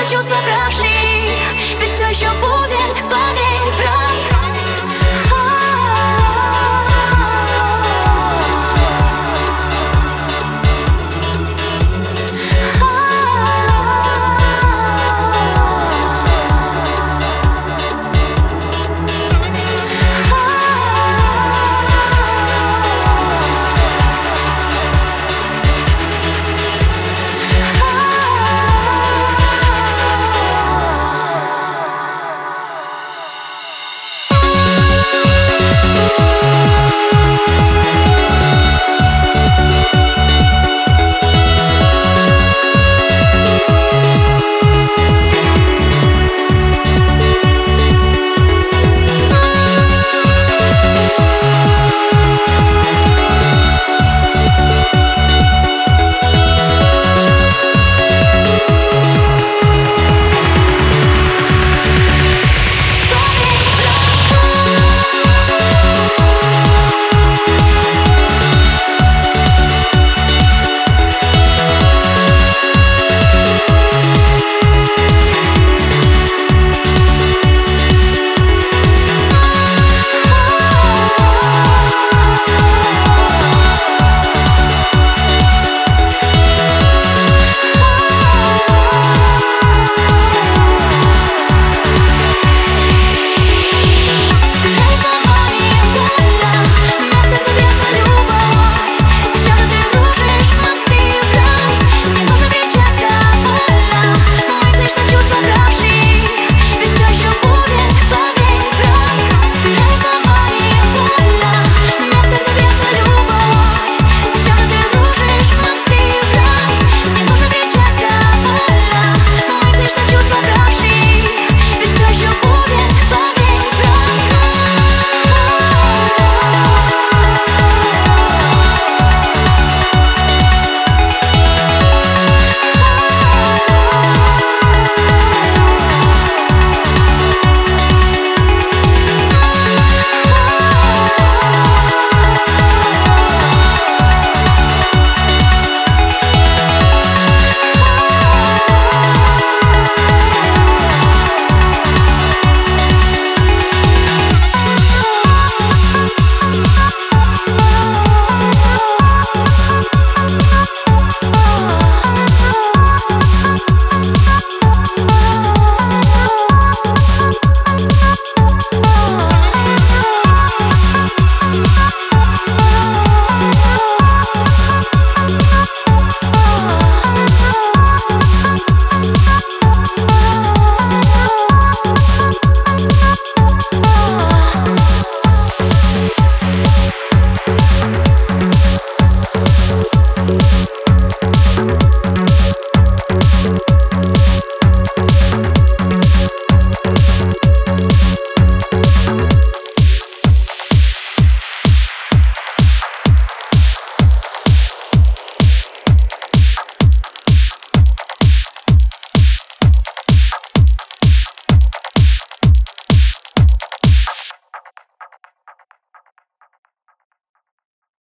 чувства прошли Ведь все еще будет память.